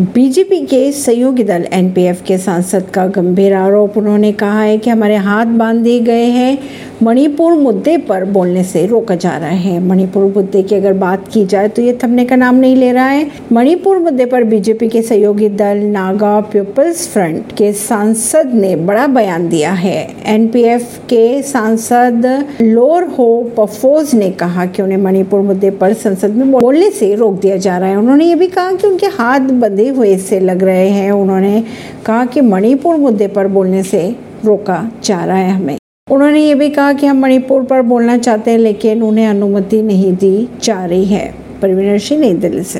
BJP के सहयोगी दल एनपीएफ के सांसद का गंभीर आरोप, उन्होंने कहा है कि हमारे हाथ बाँध दिए गए हैं मणिपुर मुद्दे पर बोलने से रोका जा रहा है। मणिपुर मुद्दे की अगर बात की जाए तो ये थमने का नाम नहीं ले रहा है। मणिपुर मुद्दे पर बीजेपी के सहयोगी दल नागा पीपल्स फ्रंट के सांसद ने बड़ा बयान दिया है। एनपीएफ के सांसद लोर हो पफोज ने कहा कि उन्हें मणिपुर मुद्दे पर संसद में बोलने से रोक दिया जा रहा है। उन्होंने ये भी कहा कि उनके हाथ बंधे हुए से लग रहे हैं। उन्होंने कहा कि मणिपुर मुद्दे पर बोलने से रोका जा रहा है हमें। उन्होंने ये भी कहा कि हम मणिपुर पर बोलना चाहते हैं, लेकिन उन्हें अनुमति नहीं दी जा रही है। परवीन सिंह नई दिल्ली से।